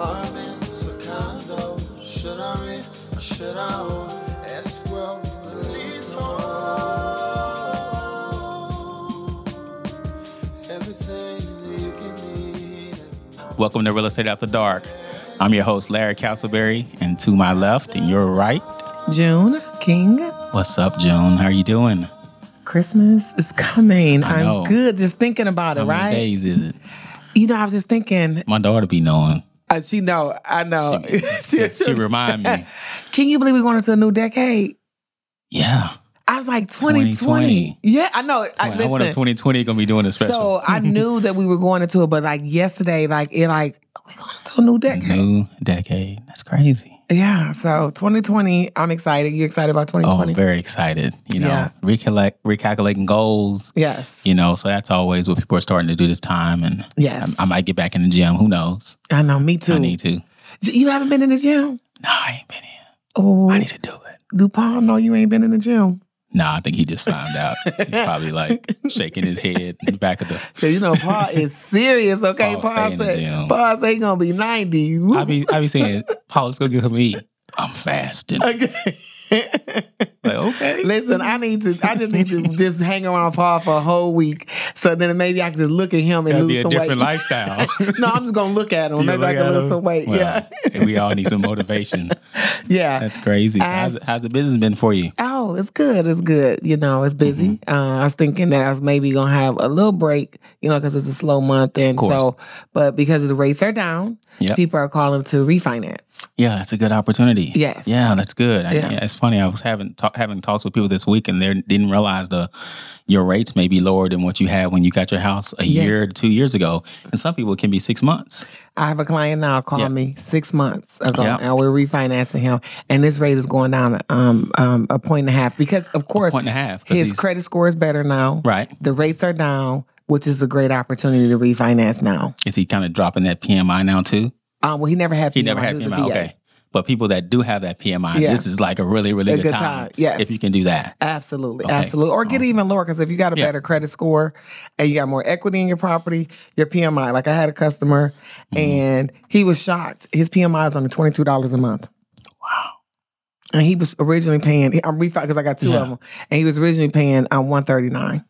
Apartments or condos? Should I rent or should I own? Escrow or leasehold? Everything that you can need. Welcome to Real Estate After Dark. I'm your host, Larry Castleberry, and to my left and your right, June King. what's up, June? How are you doing? Christmas is coming. I know. I'm good just thinking about it, How many right? days is it? You know, I was just thinking. My daughter be knowing. Uh, she know, I know. She, she remind me. Can you believe we're going into a new decade? Yeah. I was like 2020. 2020. Yeah, I know. I, I wonder if 2020 gonna be doing a special. so I knew that we were going into it, but like yesterday, like it, like we're going into a new decade. New decade. That's crazy. Yeah. So 2020, I'm excited. You excited about Oh, 2020? I'm very excited. You know, Yeah. recollect, recalculating goals. yes. You know, so that's always what people are starting to do this time, and Yes. I, I might get back in the gym. Who knows? I know. Me too. I need to. You haven't been in the gym? No, I ain't been in. Oh, I need to do it. do Paul know you ain't been in the gym? No, I think he just found out. He's probably like shaking his head in the back of the. Cause you know Paul is serious. Okay, Paul Paul, stay in the said. Paul said he gonna be ninety. I be I be saying, Paul, let's go get some eat. I'm fasting. Okay. Like, okay. Listen, I need to. I just need to just hang around Paul for a whole week, so then maybe I can just look at him and Gotta lose be a some different weight. lifestyle. no, I'm just gonna look at him. You maybe I can lose him? some weight. Yeah, and we all need some motivation. yeah. That's crazy. So how's, how's the business been for you? Oh, it's good. It's good. You know, it's busy. Mm-hmm. Uh, I was thinking that I was maybe gonna have a little break, you know, because it's a slow month, and so, but because of the rates are down, Yep. people are calling to refinance. Yeah, it's a good opportunity. Yes. Yeah, that's good. I, Yeah. it's funny. I was having talk, having talks with people this week, and they didn't realize the your rates may be lower than what you had when you got your house a Yeah. year, two years ago, and some people it can be six months. I have a client now call Yeah. me six months ago, Yeah. and we're refinancing him, and this rate is going down um, um, a point and a half because, of course, Point and a half. his credit score is better now. right. The rates are down, which is a great opportunity to refinance now. Is he kind of dropping that PMI now too? Um, well, he never had. He PMI, never had a PMI. Okay. But people that do have that PMI, Yeah. this is like a really, really A good, good time. time, yes. If you can do that. Absolutely, Okay. absolutely. Or get even lower because if you got a Yeah. better credit score and you got more equity in your property, your PMI. Like I had a customer, Mm-hmm. and he was shocked. His PMI was only twenty two dollars a month. Wow. And he was originally paying. I'm refi because I got two Yeah. of them, and he was originally paying um, one thirty nine.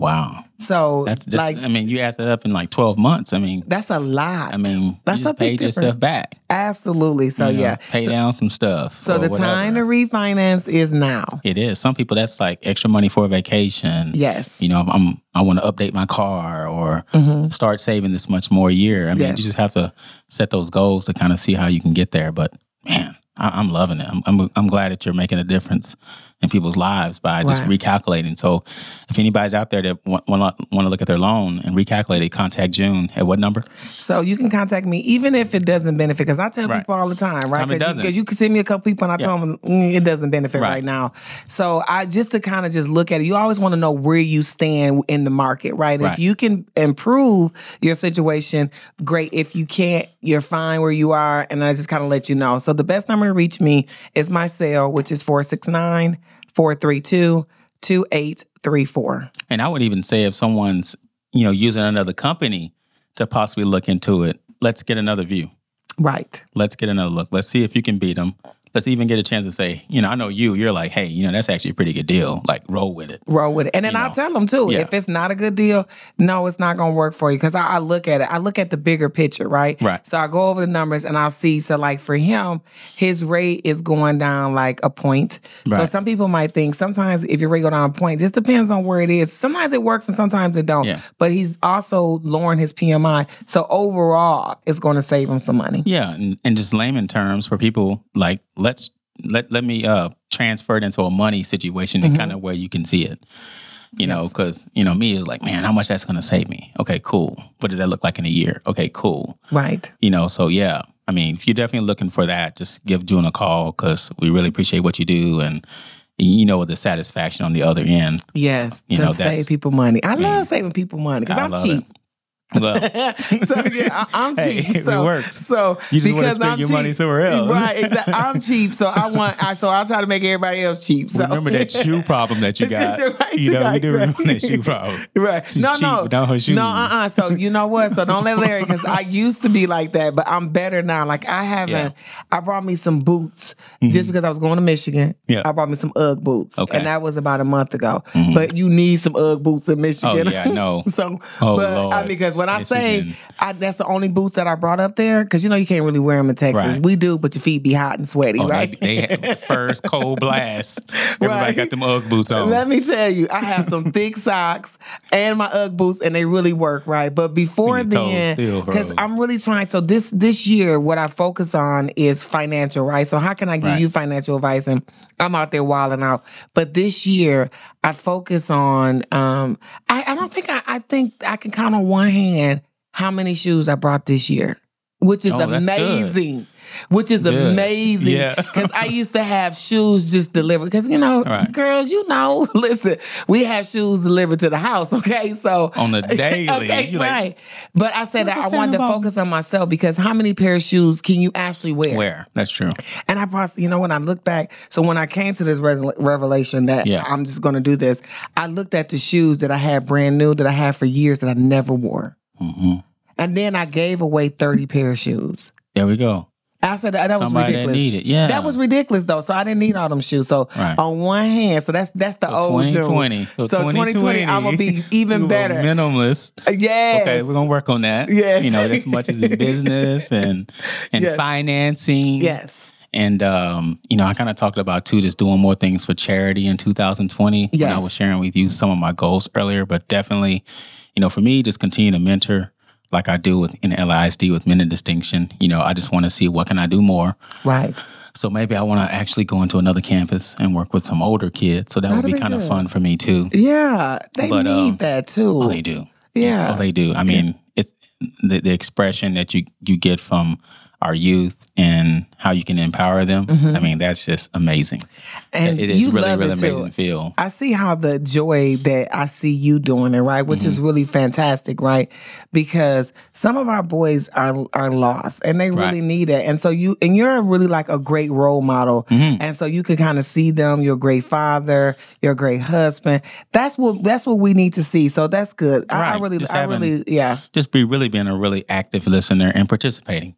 Wow. So That's just, like I mean, you add that up in like 12 months. I mean, that's a lot. I mean, That's you a paid yourself difference. back. absolutely. So you know, yeah, Pay so, down some stuff. so the whatever. time to refinance is now. It is. Some people that's like extra money for a vacation. Yes. You know, I'm I want to update my car or Mhm. start saving this much more a year. I mean, Yes. you just have to set those goals to kind of see how you can get there. But man, I, I'm loving it. I'm, I'm I'm glad that you're making a difference in people's lives by just Right. recalculating. So, if anybody's out there that want want to look at their loan and recalculate it, contact June at what number? So you can contact me even if it doesn't benefit, because I tell Right. people all the time, right? It Because you, can send me a couple people and I tell them "Mm, it doesn't benefit right. Right. now. So I just to kind of just look at it. You always want to know where you stand in the market, right? Right. If you can improve your situation, great. If you can't, you're fine where you are. And I just kind of let you know. So the best number to reach me is my cell, which is 469 432 2834. And I would even say if someone's you know using another company to possibly look into it, let's get another view. Right. Let's get another look. Let's see if you can beat them. Let's even get a chance to say, you know, I know you. You're like, hey, you know, that's actually a pretty good deal. Like, roll with it. roll with it. And then You I'll tell them too, Yeah. if it's not a good deal, no, it's not going to work for you. Cause I, I look at it, I look at the bigger picture, right? Right. So I go over the numbers and I'll see. So like for him, his rate is going down like a point. So some people might think sometimes if your rate go down a point, just depends on where it is. Sometimes it works and sometimes it don't. Yeah. But he's also lowering his PMI. So overall, it's going to save him some money. Yeah, and, and just layman terms for people like let's let let me uh transfer it into a money situation and kind of where you can see it. You know, because you know me is like, man, how much that's going to save me? Okay, cool. What does that look like in a year? Okay, cool. Right. You know, so yeah, I mean, if you're definitely looking for that, just give June a call because we really appreciate what you do and you know with the satisfaction on the other end. Yes. You to know, save people money. I mean, love saving people money because I'm cheap. it. Well, so yeah, I, am Hey, cheap. it So works. So You just wanna because spend I'm your cheap, money somewhere else. right? Exactly. I'm cheap, so I want. I so I try to make everybody else cheap. So remember that shoe problem that you got. Right, you know, we do right. remember that shoe problem. Right. She no, no. without her shoes. No, uh uh So you know what? So don't let Larry because I used to be like that, but I'm better now. Like I haven't Yeah. Mm-hmm. I brought me some boots just because I was going to Michigan. Yeah. I brought me some Ugg boots. Okay. Mm-hmm. And that was about a month ago. But you need some Ugg boots in Michigan. Oh, yeah, I know. so Oh, but I Lord. mean because when I say I, that's the only boots that I brought up there, because you know you can't really wear them in Texas. Right. We do, but your feet be hot and sweaty, Oh, right? they, they first cold blast. Everybody Right. got them Ugg boots on. Let me tell you, I have some thick socks and my UGG boots, and they really work right. But before then, because. I'm really trying. So this this year, what I focus on is financial, right? So how can I give Right. you financial advice? And I'm out there wilding out. But this year, I focus on. Um, I, I don't think I, I think I can count on one hand how many shoes I brought this year, which is Oh, amazing. Which is Good. amazing. Yeah. Because I used to have shoes just delivered. Because, you know, Right. girls, you know, listen, we have shoes delivered to the house, okay? So On the daily. okay, You like, right. But I said that I Focus wanted to focus on myself because how many pair of shoes can you actually wear? Where? That's true. And I brought, you know, when I look back, so when I came to this re- revelation that Yeah. I'm just going to do this, I looked at the shoes that I had brand new that I had for years that I never wore. Hmm And then I gave away 30 pair of shoes. There we go. I said that, that was that ridiculous. it. Yeah. That was ridiculous though. So I didn't need all them shoes. So Right. on one hand, so that's that's the So old 2020. So 2020, I'm gonna be even better. Minimalist. Yeah. Okay, we're gonna work on that. Yes. You know, as much as in business and and Yes. financing. Yes. And um, you know, I kind of talked about too, just doing more things for charity in 2020. When I was sharing with you some of my goals earlier, but definitely, you know, for me, just continue to mentor like I do with in LISD with men in distinction. You know, I just want to see what can I do more. Right. So maybe I want to actually go into another campus and work with some older kids. So that would That'd be be kind of fun for me too. Yeah. They But, need um, that too. Oh, they do. Yeah. Oh, they do. I mean, it's the, the expression that you you get from our youth and how you can empower them. I mean, that's just amazing. Mm-hmm. and it is you really, love really it amazing too. feel. I see how the joy that I see you doing it, right? Which is Mm-hmm. really fantastic, right? Because some of our boys are are lost and they really Right. need it. And so you and you're really like a great role model. Mm-hmm. And so you can kind of see them, you're a great father, you're a great husband. That's what that's what we need to see. So that's good. I, I Right. really Just I having- really yeah. Just be really being a really active listener and participating.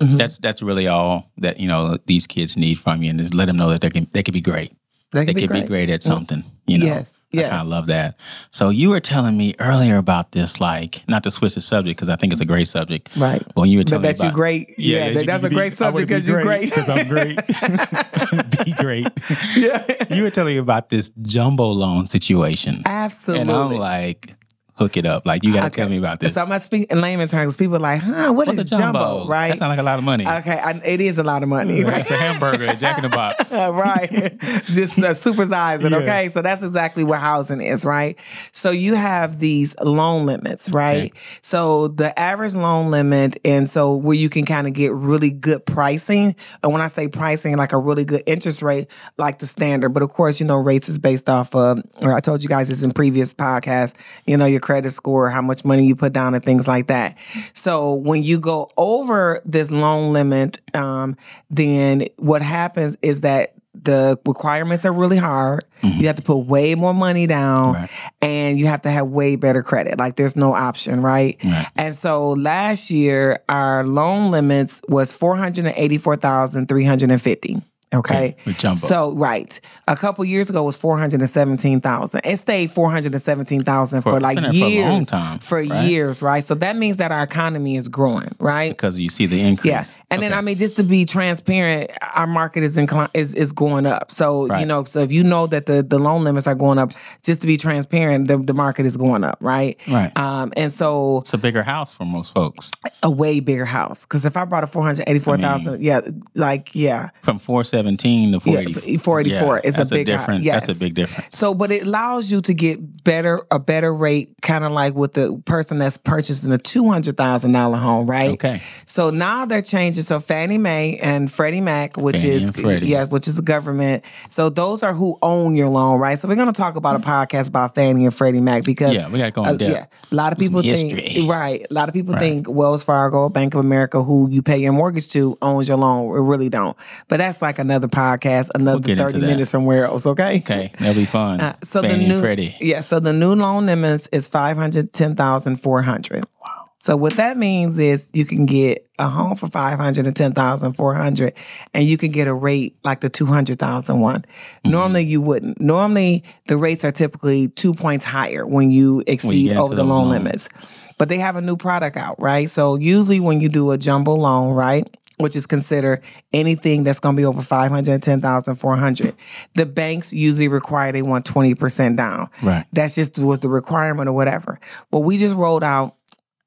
Mm-hmm. That's that's really all that you know these kids need from you, and just let them know that they can they can be great. They could can be great at something. You know, Yes, I kind of love that. So you were telling me earlier about this, like not to switch the subject because I think it's a great subject. Right. But when you were But telling that me you about, great. Yeah, that- that's can a be- great subject wanna you're great. Because I'm great. be great. Yeah. You were telling me about this jumbo loan situation. Absolutely. And I'm like, hook it up. Like, you got to Okay. tell me about this. So I'm not speaking in layman terms. People are like, huh, what What's is a jumbo? jumbo? Right. That sounds like a lot of money. Okay, I, it is a lot of money, right? It's a hamburger at Jack in the Box. right. Just uh, supersize it, Yeah. okay? So that's exactly what housing is, right? So you have these loan limits, right? Okay. So the average loan limit, and so where you can kind of get really good pricing. And when I say pricing, like a really good interest rate, like the standard. But of course, you know, rates is based off of, or I told you guys this in previous podcasts, you know, your credit score, how much money you put down, and things like that. So when you go over this loan limit, um, then what happens is that the requirements are really hard. You have to put way more money down Right. and you have to have way better credit. Like there's no option, right? Right. And so last year our loan limits was 484,350. Okay. Okay. So right. A couple years ago it was 417,000. It stayed 417,000 for, For- like been there for a years. long time, For right? years, right? So that means that our economy is growing, right? Because you see the increase. Yes, and then I mean, just to be transparent, our market is incline is is going up. So you know, so if you know that the the loan limits are going up, just to be transparent, the, the market is going up, right? Right. Um, and so It's a bigger house for most folks. a way bigger house. Because if I bought a four hundred eighty four thousand, yeah, like yeah, From 417 417 to Yeah, 484. 484 is a big hi- different. yes. That's a big difference. So, but it allows you to get better a better rate, kind of like with the person that's purchasing a two hundred thousand dollar home, right? Okay. So now they're changing. So Fannie Mae and Freddie Mac, which Fannie is yeah, which is the government. So those are who own your loan, right? So we're going to talk about a podcast about Fannie and Freddie Mac because Yeah, we gotta go in uh, yeah, a lot of people think history. right. A lot of people Right. think Wells Fargo, Bank of America, who you pay your mortgage to, owns your loan. We really don't. But that's like another podcast, another get into thirty that. minutes somewhere else. Okay. Okay, that'll be fun. Uh, so Fannie the new Freddie. yeah, so the new loan limits is five hundred ten thousand four hundred. Wow. So what that means is you can get a home for five hundred and ten thousand four hundred, and you can get a rate like the two hundred thousand one. Mm-hmm. Normally you wouldn't. Normally the rates are typically two points higher when you exceed get over the loan loans. limits. But they have a new product out, right? So usually when you do a jumbo loan, right? Which is considered anything that's going to be over five hundred ten thousand four hundred. The banks usually require they want twenty percent down. Right. That's just was the requirement or whatever. Well, we just rolled out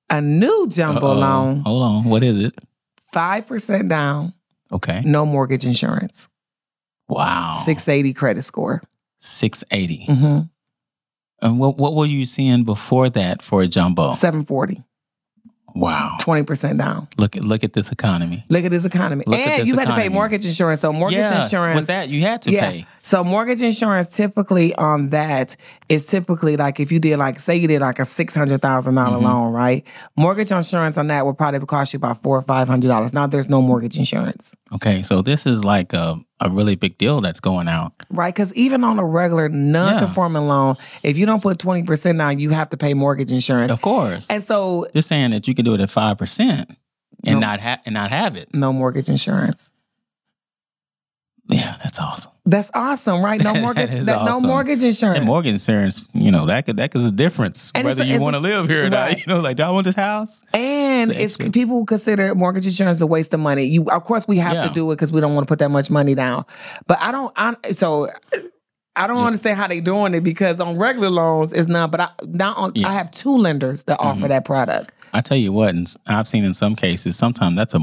a new jumbo Uh-oh. loan, Hold on. What is it? five percent down, Okay. no mortgage insurance, Wow. six eighty credit score. 680. Mm-hmm. And what what were you seeing before that for a jumbo? Seven forty. Wow. 20% down. Look at look at this economy. Look at this economy. Look and you had to pay mortgage insurance. So mortgage yeah, insurance with that you had to yeah. pay. So mortgage insurance typically on that is typically like if you did like say you did like a six hundred thousand Mm-hmm. loan, right? Mortgage insurance on that would probably cost you about four or five hundred dollars. Now there's no mortgage insurance. Okay, so this is like a, a really big deal that's going out. Right, because even on a regular non-conforming loan, if you don't put twenty percent down, you have to pay mortgage insurance. Of course. And so, You're saying that you can do it at five percent No. and not have and not have it. no mortgage insurance. Yeah, that's awesome. That's awesome, right? No mortgage. is that, No mortgage insurance. And mortgage insurance, you know, that could that is a difference And whether a- you want to live here or not. You know, like, do I want this house? And It's it's people consider mortgage insurance a waste of money. You, of course, we have Yeah. to do it because we don't want to put that much money down. But I don't. I, so I don't understand how they're doing it because on regular loans it's not. But I not on. Yeah. I have two lenders that Mm-hmm. offer that product. I tell you what, and I've seen in some cases, sometimes that's a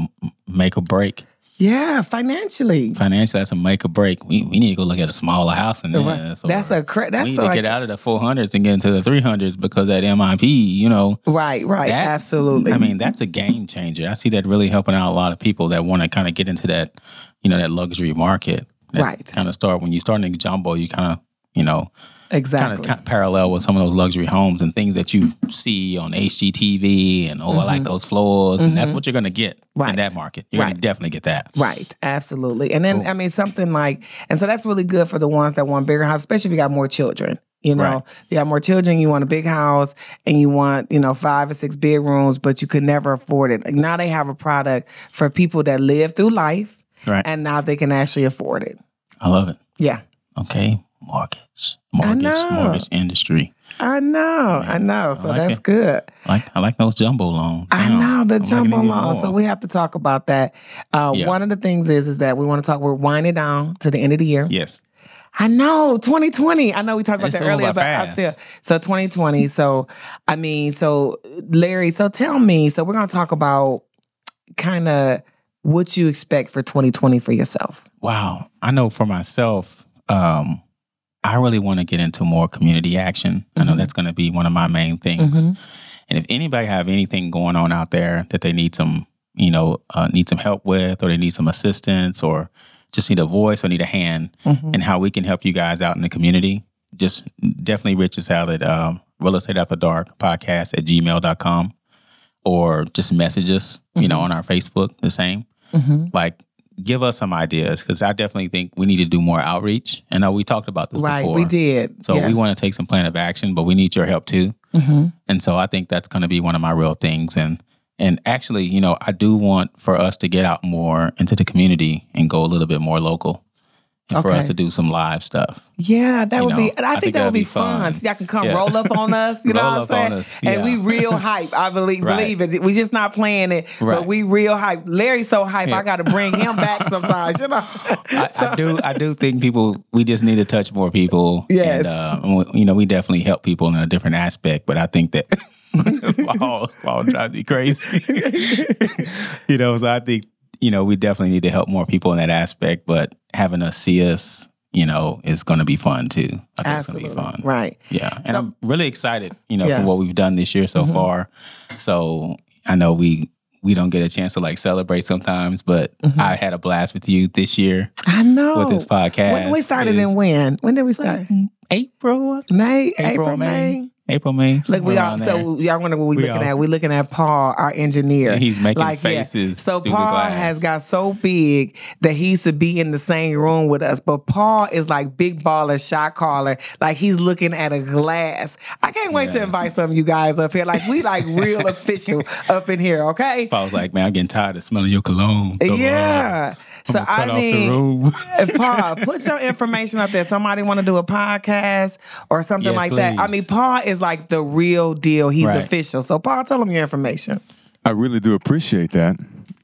make or break. Yeah, financially. Financially, that's a make or break. We, we need to go look at a smaller house this. or That's a cra- we that's need like, to get out of the 400s and get into the 300s because that MIP, you know, right, right, absolutely. I mean, that's a game changer. I see that really helping out a lot of people that want to kind of get into that, you know, that luxury market. That's Right. Kind of start when you start in jumbo, you kind of, you know, exactly. kind of parallel with some of those luxury homes and things that you see on HGTV and oh, I like those floors, and that's what you're gonna get Mm-hmm. Right. in that market. You're Right. gonna definitely get that. Right, absolutely. And then I mean something like and so that's really good for the ones that want bigger house, especially if you got more children. You know, Right. you got more children, you want a big house and you want, you know, five or six bedrooms, but you could never afford it. Like now they have a product for people that live through life Right. and now they can actually afford it. I love it. Yeah. Okay, mortgage, mortgage, mortgage industry. I know, I know. So like that's it. good. I like I like those jumbo loans. I Now, know the I'm jumbo it even loan. So we have to talk about that. Uh, Yeah. One of the things is is that we want to talk. We're winding down to the end of the year. yes, I know 2020. I know we talked about It's that earlier, but I still. So 2020. So I mean, so Larry. So tell me. So we're gonna talk about kind of what you expect for 2020 for yourself. wow. I know for myself, um, I really want to get into more community action. I know Mhm. that's going to be one of my main things. Mhm. And if anybody have anything going on out there that they need some, you know, uh, need some help with, or they need some assistance, or just need a voice or need a hand, Mhm. and how we can help you guys out in the community, just definitely reach us out at um, real estate after dark podcast at gmail.com or just message us, you know, on our Facebook, the same. Mhm. Like, give us some ideas because I definitely think we need to do more outreach. I know we talked about this Right, before. we did. So yeah. we want to take some plan of action, but we need your help too. Mhm. And so I think that's going to be one of my real things. And and actually, you know, I do want for us to get out more into the community and go a little bit more local, and for us to do some live stuff. Yeah, that You would know, be. And I, I think, think that would be fun. fun. So y'all can come Yeah. roll up on us. You know what I'm saying? us, And we real hype. I believe Right. believe it. We just not playing it, but we real hype. Larry's so hype. Yeah. I got to bring him back sometimes. You know. I, I do. I do think people. We just need to touch more people. Yes. And, uh, you know, we definitely help people in a different aspect. But I think that Paul, Paul drives me crazy. you know, so I think you know, we definitely need to help more people in that aspect. But having us see us, you know, is going to be fun too. I think Absolutely. it's going to be fun. Right. Yeah, and So- I'm really excited, you know, Yeah. for what we've done this year so Mhm. far. So I know we we don't get a chance to like celebrate sometimes, but Mhm. I had a blast with you this year I know. with this podcast. When we started in when? When did we start? April, May, April, April, May. May. April, May. Look, we all so y'all wonder what we, We looking all- at. We're looking at Paul, our engineer. And he's making Like, yeah. faces. So through the Paul has got so big that he used to be in the same room with us. But Paul is like big baller, shot caller. Like he's looking at a glass. I can't wait to invite some of you guys up here. Like we like real official up in here, okay? Was like, man, I'm getting tired of smelling your cologne. So, uh, yeah. So I mean, Paul, put your information up there. Somebody want to do a podcast or something Yes, like that. I mean, Paul is like the real deal. He's Right. official. So, Paul, tell them your information. I really do appreciate that.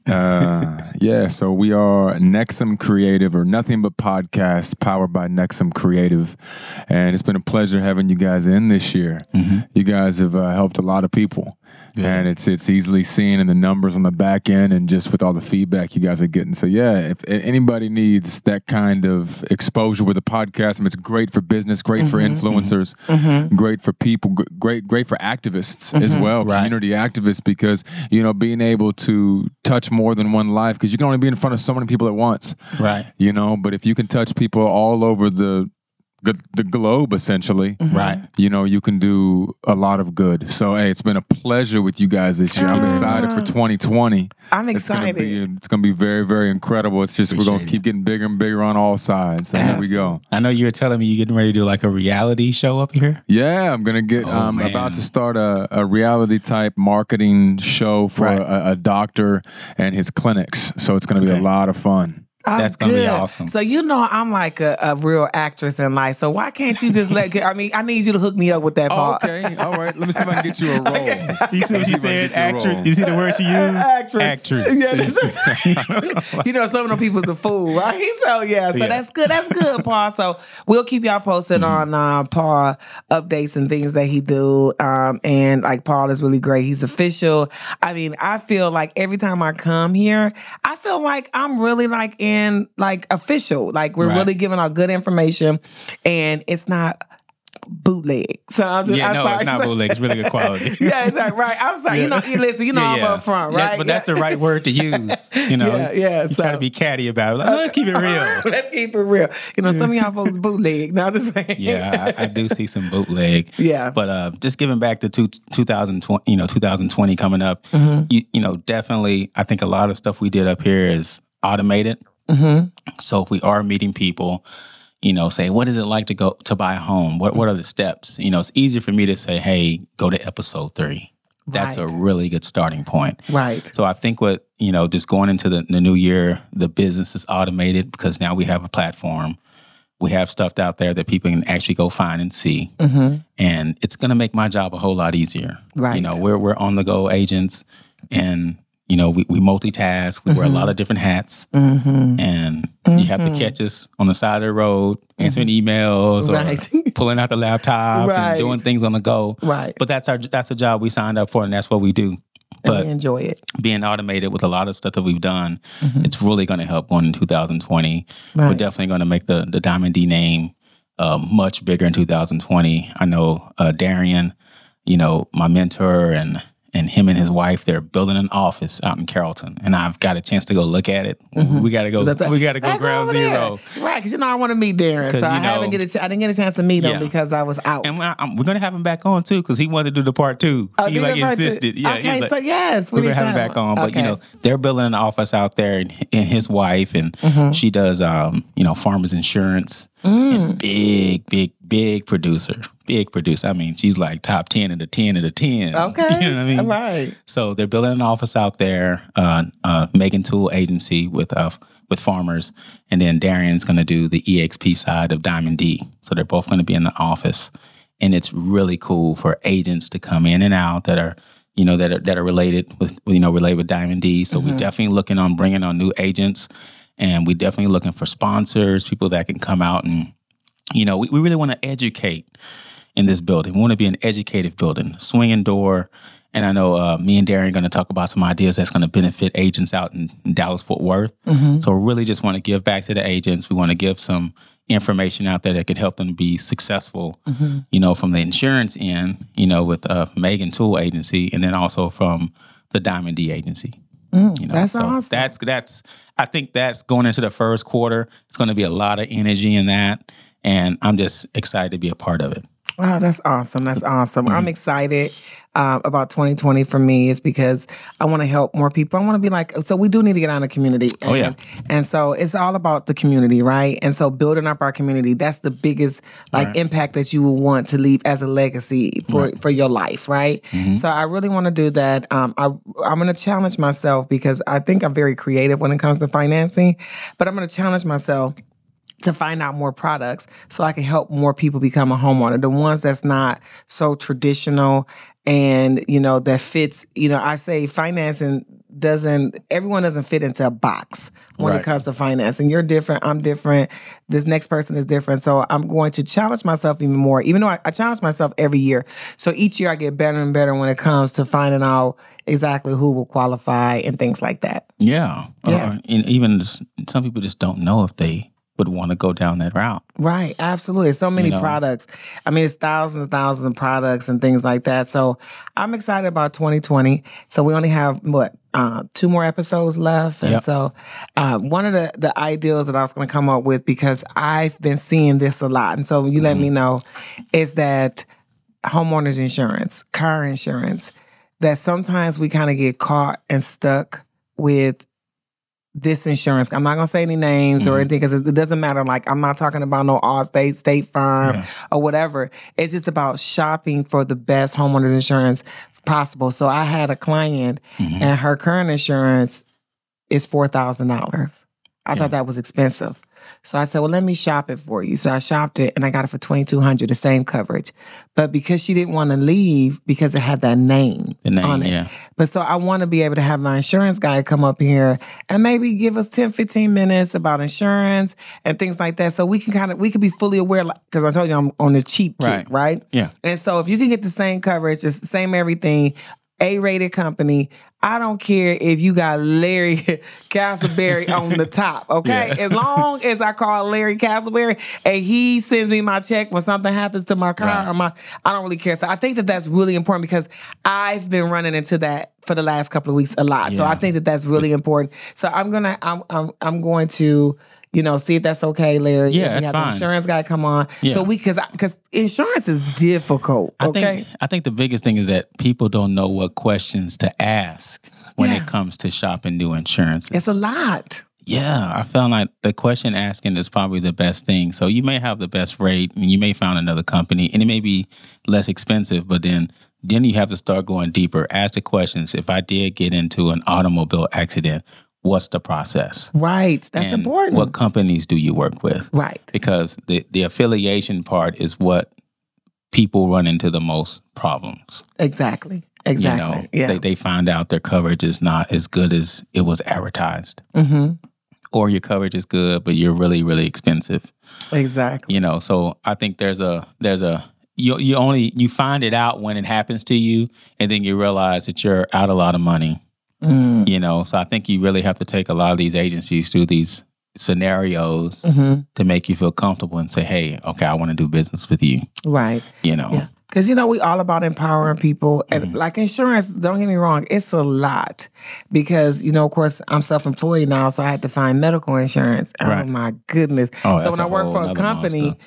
Uh, yeah, so we are Nexum Creative or Nothing But Podcast, powered by Nexum Creative, and it's been a pleasure having you guys in this year. You guys have uh, helped a lot of people, and it's it's easily seen in the numbers on the back end and just with all the feedback you guys are getting. So yeah, if anybody needs that kind of exposure with a podcast, I mean, it's great for business, great for mm-hmm. influencers, mm-hmm. great for people, great great for activists as mm-hmm. well, Right. community activists, because you know being able to touch more than one life, because you can only be in front of so many people at once, right. you know. But if you can touch people all over the the, the globe, essentially, mm-hmm. Right. you know, you can do a lot of good. So, hey, it's been a pleasure with you guys this year. I'm excited for 2020. I'm It's gonna excited. be it's gonna be very very incredible. It's just we're gonna Appreciate keep getting bigger and bigger on all sides. So here we go. I know you were telling me you're getting ready to do like a reality show up here. Yeah, I'm gonna get. Oh, I'm man. about to start a, a reality type marketing show for Right. a, a doctor and his clinics. So it's gonna be a lot of fun. Oh, That's gonna be good. awesome. So you know I'm like a, a real actress in life. So why can't you just let? I mean, I need you to hook me up with that Oh, okay, all right. Let me see if I can get you a role. You see what she See if I can said? get you a Actress. You see the word she used? Actress. Actress. Yeah, that's- you know, some of them people's a fool, right? So yeah, so Yeah. that's good. That's good, Paul. So we'll keep y'all posted Mm-hmm. on uh, Paul updates and things that he do. Um, and like Paul is really great. He's official. I mean, I feel like every time I come here, I feel like I'm really like in like official. Like we're Right. really giving out good information, and it's not bootleg. So I'm just, Yeah, I'm no, sorry. it's not bootleg. It's really good quality. yeah, it's like right. I'm sorry. You know, you listen. You know, I'm up front, Yeah, right? but that's the right word to use. You know, Yeah, yeah, You so- to be catty about it. Like, let's keep it real. Let's keep it real. You know, some of y'all folks bootleg. Now this yeah, I, I do see some bootleg. Yeah. but uh, just giving back to two, 2020, you know, 2020 coming up. Mm-hmm. You, you know, definitely, I think a lot of stuff we did up here is automated. Mm-hmm. So if we are meeting people, you know, say, what is it like to go to buy a home? What what are the steps? You know, it's easier for me to say, hey, go to episode three. That's a really good starting point. Right. So I think what, you know, just going into the, the new year, the business is automated because now we have a platform. We have stuff out there that people can actually go find and see. Mm-hmm. And it's gonna make my job a whole lot easier. Right. You know, we're we're on the go agents and you know, we, we multitask, we wear a lot of different hats Mm-hmm. and you have to catch us on the side of the road, answering emails or Right. pulling out the laptop Right. and doing things on the go. Right. But that's our that's a job we signed up for and that's what we do. But and we enjoy it. being automated with a lot of stuff that we've done, it's really going to help going in 2020. We're definitely going to make the the Diamond D name uh, much bigger in 2020. I know uh, Darian, you know, my mentor and and him and his wife, they're building an office out in Carrollton, and I've got a chance to go look at it. We got to go. That's we got to go ground over there. zero. Right, because you know I want to meet Darren, so I you haven't get a ch- I didn't get a chance to meet him Yeah. because I was out. And we're, I'm- we're gonna have him back on too because he wanted to do the part two. Oh, he like it right to- insisted. Yeah, Okay, like, so yes, we we're gonna have him back on. But Okay. you know, they're building an office out there, and, and his wife, and Mm-hmm. she does, um, you know, farmers insurance. Mm. And big, big, big producer, big producer. I mean, she's like top ten of the ten of the ten. Okay, you know what I mean? All right. So they're building an office out there, uh, uh, Megan Tool Agency with uh, with farmers, and then Darian's going to do the EXP side of Diamond D. So they're both going to be in the office, and it's really cool for agents to come in and out that are, you know, that are that are related with you know related with Diamond D. So we're definitely looking on bringing on new agents, and we're definitely looking for sponsors, people that can come out and, you know, we, we really want to educate in this building. We want to be an educative building, swinging door, And I know uh, me and Darren are going to talk about some ideas that's going to benefit agents out in, in Dallas Fort Worth. So we really just want to give back to the agents. We want to give some information out there that could help them be successful. You know, from the insurance end, you know, with uh, Megan Tool Agency, and then also from the Diamond D Agency. you know, that's awesome. That's that's. I think that's going into the first quarter. It's going to be a lot of energy in that, and I'm just excited to be a part of it. Wow, that's awesome. That's awesome. Mm-hmm. I'm excited um, about 2020 for me is because I want to help more people. I want to be like, so we do need to get out in the community. And, Oh, yeah. And so it's all about the community, right? And so building up our community, that's the biggest like Right. impact that you will want to leave as a legacy for, for your life, right? Mm-hmm. So I really want to do that. Um, I, I'm going to challenge myself because I think I'm very creative when it comes to financing, but I'm going to challenge myself to find out more products so I can help more people become a homeowner. The ones that's not so traditional and, you know, that fits, you know, I say financing doesn't everyone doesn't fit into a box when it comes to financing. You're different, I'm different, this next person is different. So I'm going to challenge myself even more, even though I, I challenge myself every year. So each year I get better and better when it comes to finding out exactly who will qualify and things like that. Yeah, Yeah. Uh, and even some people just don't know if they would want to go down that route. Right, absolutely. So many know? products. I mean, it's thousands and thousands of products and things like that. So I'm excited about 2020. So we only have what uh, two more episodes left, and Yep. so uh, one of the the ideals that I was going to come up with because I've been seeing this a lot, and so you let me know is that homeowners insurance, car insurance, that sometimes we kind of get caught and stuck with this insurance. I'm not gonna say any names or anything because it, doesn't matter. Like I'm not talking about no Allstate, State Farm, Yeah. or whatever. It's just about shopping for the best homeowners insurance possible. So I had a client, Mm-hmm. and her current insurance is four thousand dollars. I thought that was expensive. So I said, well, let me shop it for you. So I shopped it and I got it for 2200 the same coverage. But because she didn't want to leave because it had that name, name, on it. yeah. But so I want to be able to have my insurance guy come up here and maybe give us 10, 15 minutes about insurance and things like that. So we can kind of, we can be fully aware, because I told you I'm on the cheap kick, Right. right? Yeah. And so if you can get the same coverage, it's the same everything, A-rated company. I don't care if you got Larry Castleberry on the top, okay? Yeah. As long as I call Larry Castleberry and he sends me my check when something happens to my car Right. or my, I don't really care. So I think that that's really important because I've been running into that for the last couple of weeks a lot. So I think that that's really important. So I'm gonna, I'm, I'm, I'm going to. You know, see if that's okay, Larry. Yeah, that's fine. insurance guy come on. Yeah. So we, because because insurance is difficult. I Okay. think I think the biggest thing is that people don't know what questions to ask when Yeah. it comes to shopping new insurance. It's a lot. Yeah, I felt like the question asking is probably the best thing. So you may have the best rate, and you may find another company, and it may be less expensive, but then then you have to start going deeper. Ask the questions. If I did get into an automobile accident, what's the process? Right. That's important. What companies do you work with? right. Because the the affiliation part is what people run into the most problems. Exactly. Exactly. You know, yeah. they they find out their coverage is not as good as it was advertised mm-hmm. or your coverage is good, but you're really, really expensive. Exactly. You know, so I think there's a there's a you you only you find it out when it happens to you, and then you realize that you're out a lot of money. Mm. You know, so I think you really have to take a lot of these agencies through these scenarios hmm to make you feel comfortable and say, "Hey, okay, I want to do business with you." Right. You know, Yeah. Because, you know, we all about empowering people. And Mm-hmm. like insurance, don't get me wrong, it's a lot. Because, you know, of course, I'm self employed now, so I had to find medical insurance. Oh, my goodness. Oh, so when I work for a company, monster.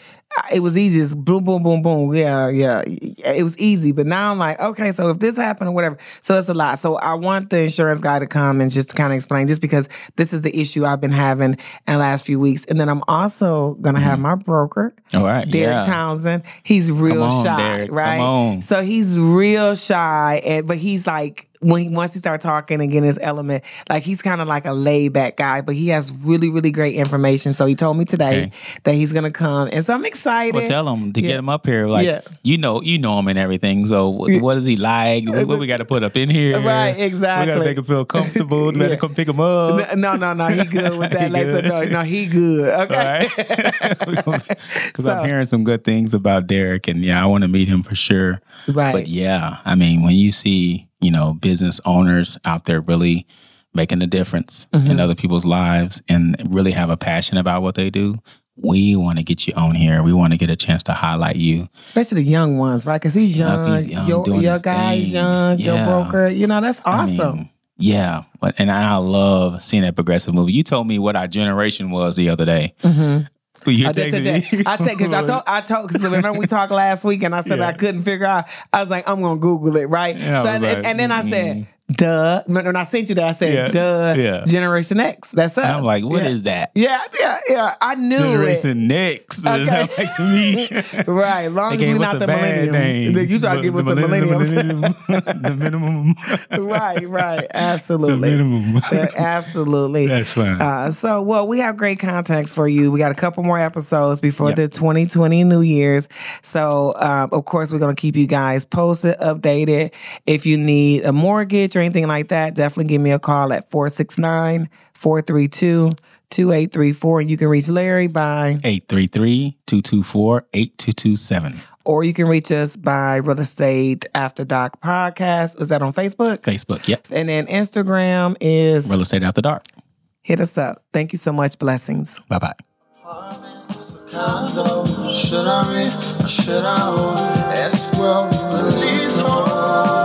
It was easy. Just boom, boom, boom, boom. Yeah, yeah. It was easy. But now I'm like, okay, so if this happened or whatever, so it's a lot. So I want the insurance guy to come and just kind of explain, just because this is the issue I've been having in the last few weeks. And then I'm also going to have mm-hmm. my broker. all right, Derek yeah. Townsend. He's real on, shy, Derek. Right? So he's real shy, and but he's like when he, once he start talking and getting his element, like he's kind of like a laid back guy, but he has really really great information. So he told me today Okay. that he's gonna come, and so I'm excited. Well, tell him to Yeah. get him up here. Like Yeah. you know, you know him and everything. So what, what is he like? What, what we got to put up in here? Right, exactly. We got to make him feel comfortable. Yeah. to come pick him up. No, no, no, he good with that. Like, so no, no, he good. Okay. because So- I'm hearing some good things about Derek, and yeah, I want to meet him for sure. Right. But yeah, I mean, when you see you know, business owners out there really making a difference Mm-hmm. in other people's lives and really have a passion about what they do, we want to get you on here. We want to get a chance to highlight you. Especially the young ones, right? Because he's Yeah, young. he's young, your your guy's thing. young. Your broker. You know, that's I awesome. mean, yeah, but and I love seeing that progressive movie. You told me what our generation was the other day. Well, you. I texted me. I take because I told I told because remember we talked last week and I said Yeah. I couldn't figure out. I was like, I'm gonna Google it, right? So and, like, and then I said. Duh. When I sent you that, I said, Yeah, duh. yeah. Generation X. That's us. I'm like, what yeah. is that? Yeah, yeah, yeah. I knew Generation Next. What does Okay. like to me? it. Right. Long as we gave us not the millennium. name. You try to give us the millennium. The minimum. right, right. Absolutely. The Absolutely. minimum. Absolutely. That's fine. Uh, so, well, we have great contacts for you. We got a couple more episodes before Yep. the 2020 New Year's. So, um, of course, we're going to keep you guys posted, updated. If you need a mortgage or anything like that, definitely give me a call at 469 432 2834. And you can reach Larry by, 833-224-8227. or you can reach us by Real Estate After Dark Podcast. Is that on Facebook? Facebook, yep. And then Instagram is Real estate after dark. hit us up. Thank you so much. Blessings. Bye bye. condo. Should I rent or should I own? Escrow, release home.